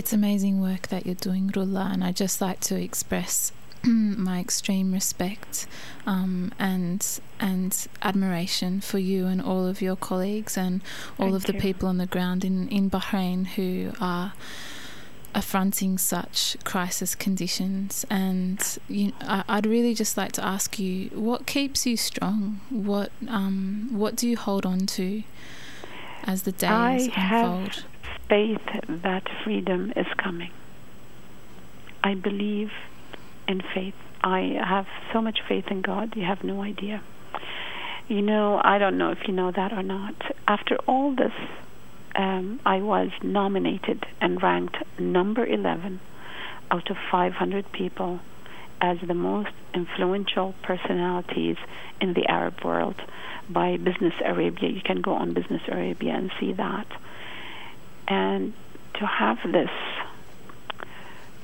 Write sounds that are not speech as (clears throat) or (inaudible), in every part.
It's amazing work that you're doing, Rula, and I just like to express (clears throat) my extreme respect um, and and admiration for you and all of your colleagues and all Thank of the you. people on the ground in, in Bahrain who are affronting such crisis conditions. And you, I, I'd really just like to ask you, what keeps you strong? What um, what do you hold on to as the days I unfold? have faith that freedom is coming. I believe in faith. I have so much faith in God, you have no idea. You know, I don't know if you know that or not. After all this, um, I was nominated and ranked number 11 out of 500 people as the most influential personalities in the Arab world by Business Arabia. You can go on Business Arabia and see that. And to have this,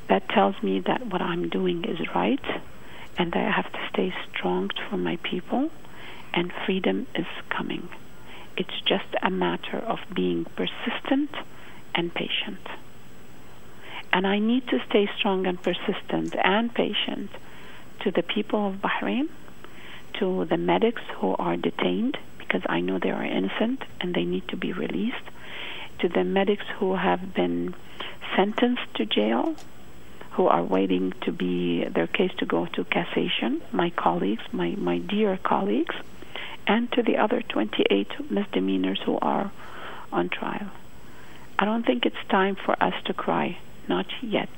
that tells me that what I'm doing is right and that I have to stay strong for my people and freedom is coming. It's just a matter of being persistent and patient. And I need to stay strong and persistent and patient to the people of Bahrain, to the medics who are detained because I know they are innocent and they need to be released, to the medics who have been sentenced to jail, who are waiting to be their case to go to cassation, my colleagues, my, my dear colleagues, and to the other 28 misdemeanors who are on trial. I don't think it's time for us to cry, not yet.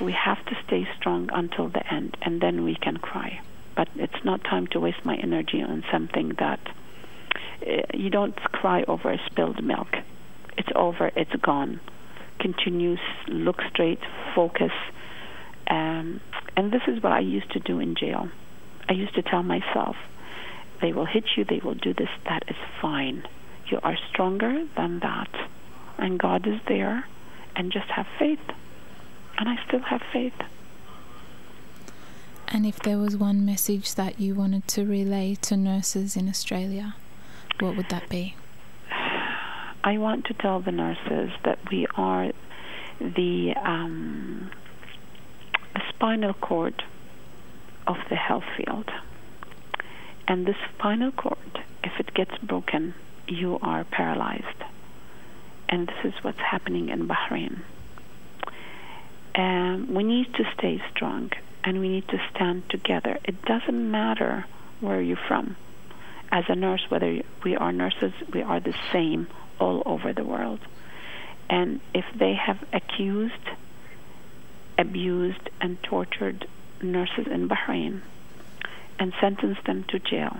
We have to stay strong until the end, and then we can cry. But it's not time to waste my energy on something that uh, you don't cry over spilled milk. It's over, it's gone. Continue, look straight, focus. Um, and this is what I used to do in jail. I used to tell myself, they will hit you, they will do this, that is fine. You are stronger than that. And God is there, and just have faith. And I still have faith. And if there was one message that you wanted to relay to nurses in Australia, what would that be? I want to tell the nurses that we are the um, the spinal cord of the health field. And this spinal cord, if it gets broken, you are paralyzed. And this is what's happening in Bahrain. Um, we need to stay strong and we need to stand together. It doesn't matter where you're from. As a nurse, whether we are nurses, we are the same all over the world. And if they have accused, abused, and tortured nurses in Bahrain and sentenced them to jail,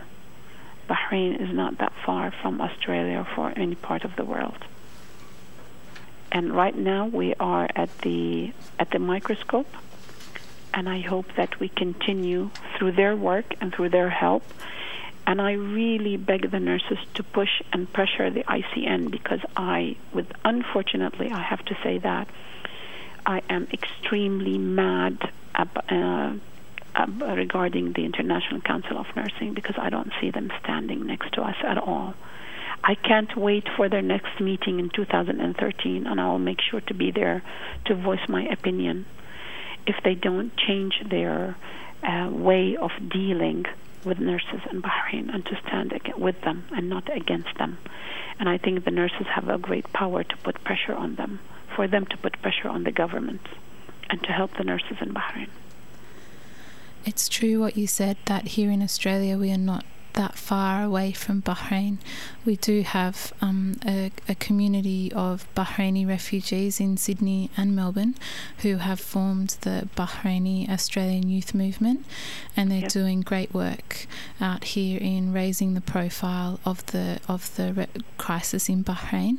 Bahrain is not that far from Australia or for any part of the world. And right now we are at the at the microscope and I hope that we continue through their work and through their help and I really beg the nurses to push and pressure the ICN because I, with unfortunately, I have to say that I am extremely mad ab- uh, ab- regarding the International Council of Nursing because I don't see them standing next to us at all. I can't wait for their next meeting in 2013, and I will make sure to be there to voice my opinion. If they don't change their uh, way of dealing with nurses in Bahrain and to stand with them and not against them. And I think the nurses have a great power to put pressure on them, for them to put pressure on the government and to help the nurses in Bahrain. It's true what you said that here in Australia we are not that far away from Bahrain. We do have um, a, a, community of Bahraini refugees in Sydney and Melbourne who have formed the Bahraini Australian Youth Movement, and they're Yep. doing great work out here in raising the profile of the of the re- crisis in Bahrain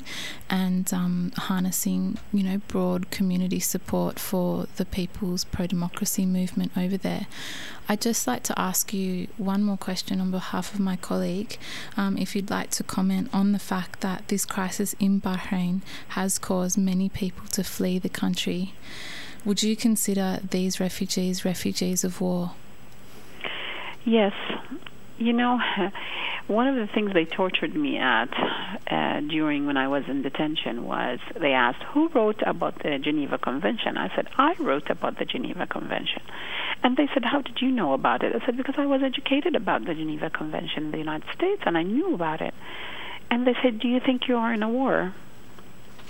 and um, harnessing you know broad community support for the people's pro democracy movement over there. I'd just like to ask you one more question on behalf of my colleague. Um, if you'd like to comment on the fact that this crisis in Bahrain has caused many people to flee the country, would you consider these refugees refugees of war? Yes, you know, (laughs) one of the things they tortured me at uh, during when I was in detention was they asked who wrote about the Geneva Convention. I said I wrote about the Geneva Convention, and they said how did you know about it? I said because I was educated about the Geneva Convention in the United States and I knew about it. And they said, do you think you are in a war?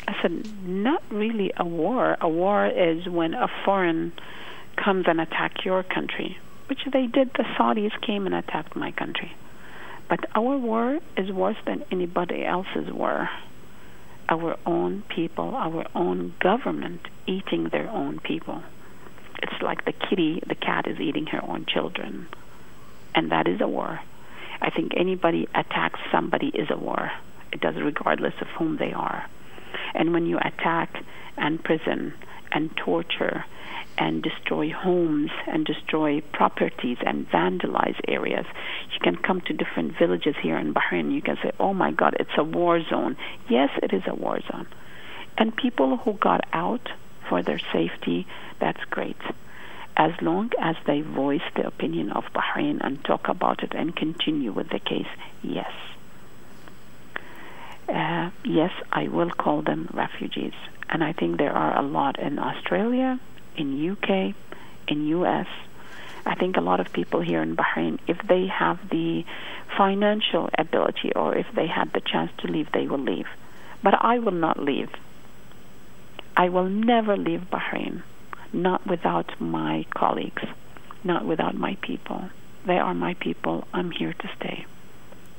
I said, not really a war. A war is when a foreign comes and attack your country, which they did. The Saudis came and attacked my country. But our war is worse than anybody else's war. Our own people, our own government eating their own people. It's like the kitty, the cat is eating her own children. And that is a war. I think anybody attacks somebody is a war. It does regardless of whom they are. And when you attack and prison and torture and destroy homes and destroy properties and vandalize areas. You can come to different villages here in Bahrain. You can say, oh my God, it's a war zone. Yes, it is a war zone. And people who got out for their safety, that's great. As long as they voice the opinion of Bahrain and talk about it and continue with the case, yes. Uh, yes, I will call them refugees. And I think there are a lot in Australia, in UK, in US. I think a lot of people here in Bahrain, if they have the financial ability or if they had the chance to leave, they will leave. But I will not leave. I will never leave Bahrain, not without my colleagues, not without my people. They are my people. I'm here to stay.